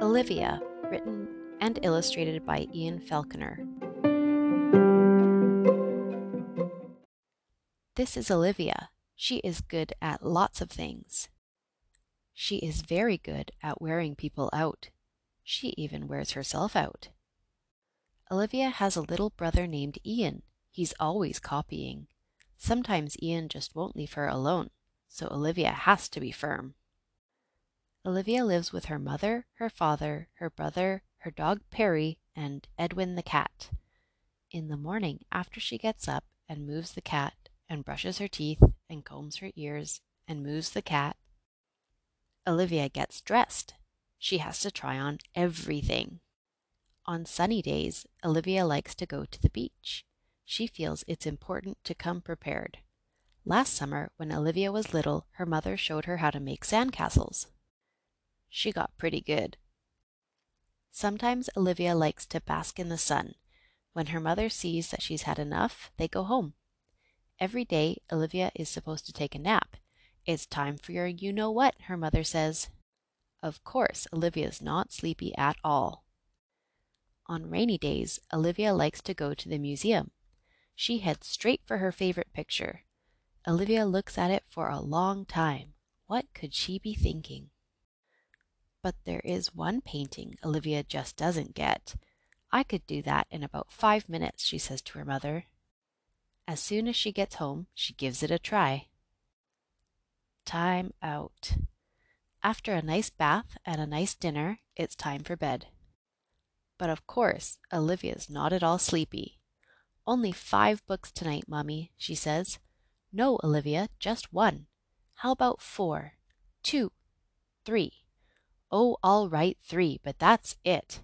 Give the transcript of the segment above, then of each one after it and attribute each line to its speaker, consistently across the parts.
Speaker 1: Olivia, written and illustrated by Ian Falconer. This is Olivia. She is good at lots of things. She is very good at wearing people out. She even wears herself out. Olivia has a little brother named Ian. He's always copying. Sometimes Ian just won't leave her alone, so Olivia has to be firm. Olivia lives with her mother, her father, her brother, her dog Perry, and Edwin the cat. In the morning, after she gets up and moves the cat, and brushes her teeth, and combs her ears, and moves the cat, Olivia gets dressed. She has to try on everything. On sunny days, Olivia likes to go to the beach. She feels it's important to come prepared. Last summer, when Olivia was little, her mother showed her how to make sandcastles. She got pretty good. Sometimes Olivia likes to bask in the sun. When her mother sees that she's had enough, they go home. Every day, Olivia is supposed to take a nap. It's time for your you know what, her mother says. Of course, Olivia's not sleepy at all. On rainy days, Olivia likes to go to the museum. She heads straight for her favorite picture. Olivia looks at it for a long time. What could she be thinking? But there is one painting Olivia just doesn't get. I could do that in about five minutes, she says to her mother. As soon as she gets home, she gives it a try. Time out. After a nice bath and a nice dinner, it's time for bed. But of course, Olivia's not at all sleepy. Only five books tonight, Mummy, she says. No, Olivia, just one. How about four? Two? Three? Oh, all right, three, but that's it.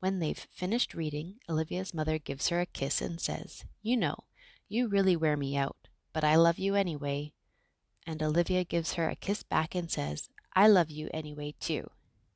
Speaker 1: When they've finished reading, Olivia's mother gives her a kiss and says, You know, you really wear me out, but I love you anyway. And Olivia gives her a kiss back and says, I love you anyway, too.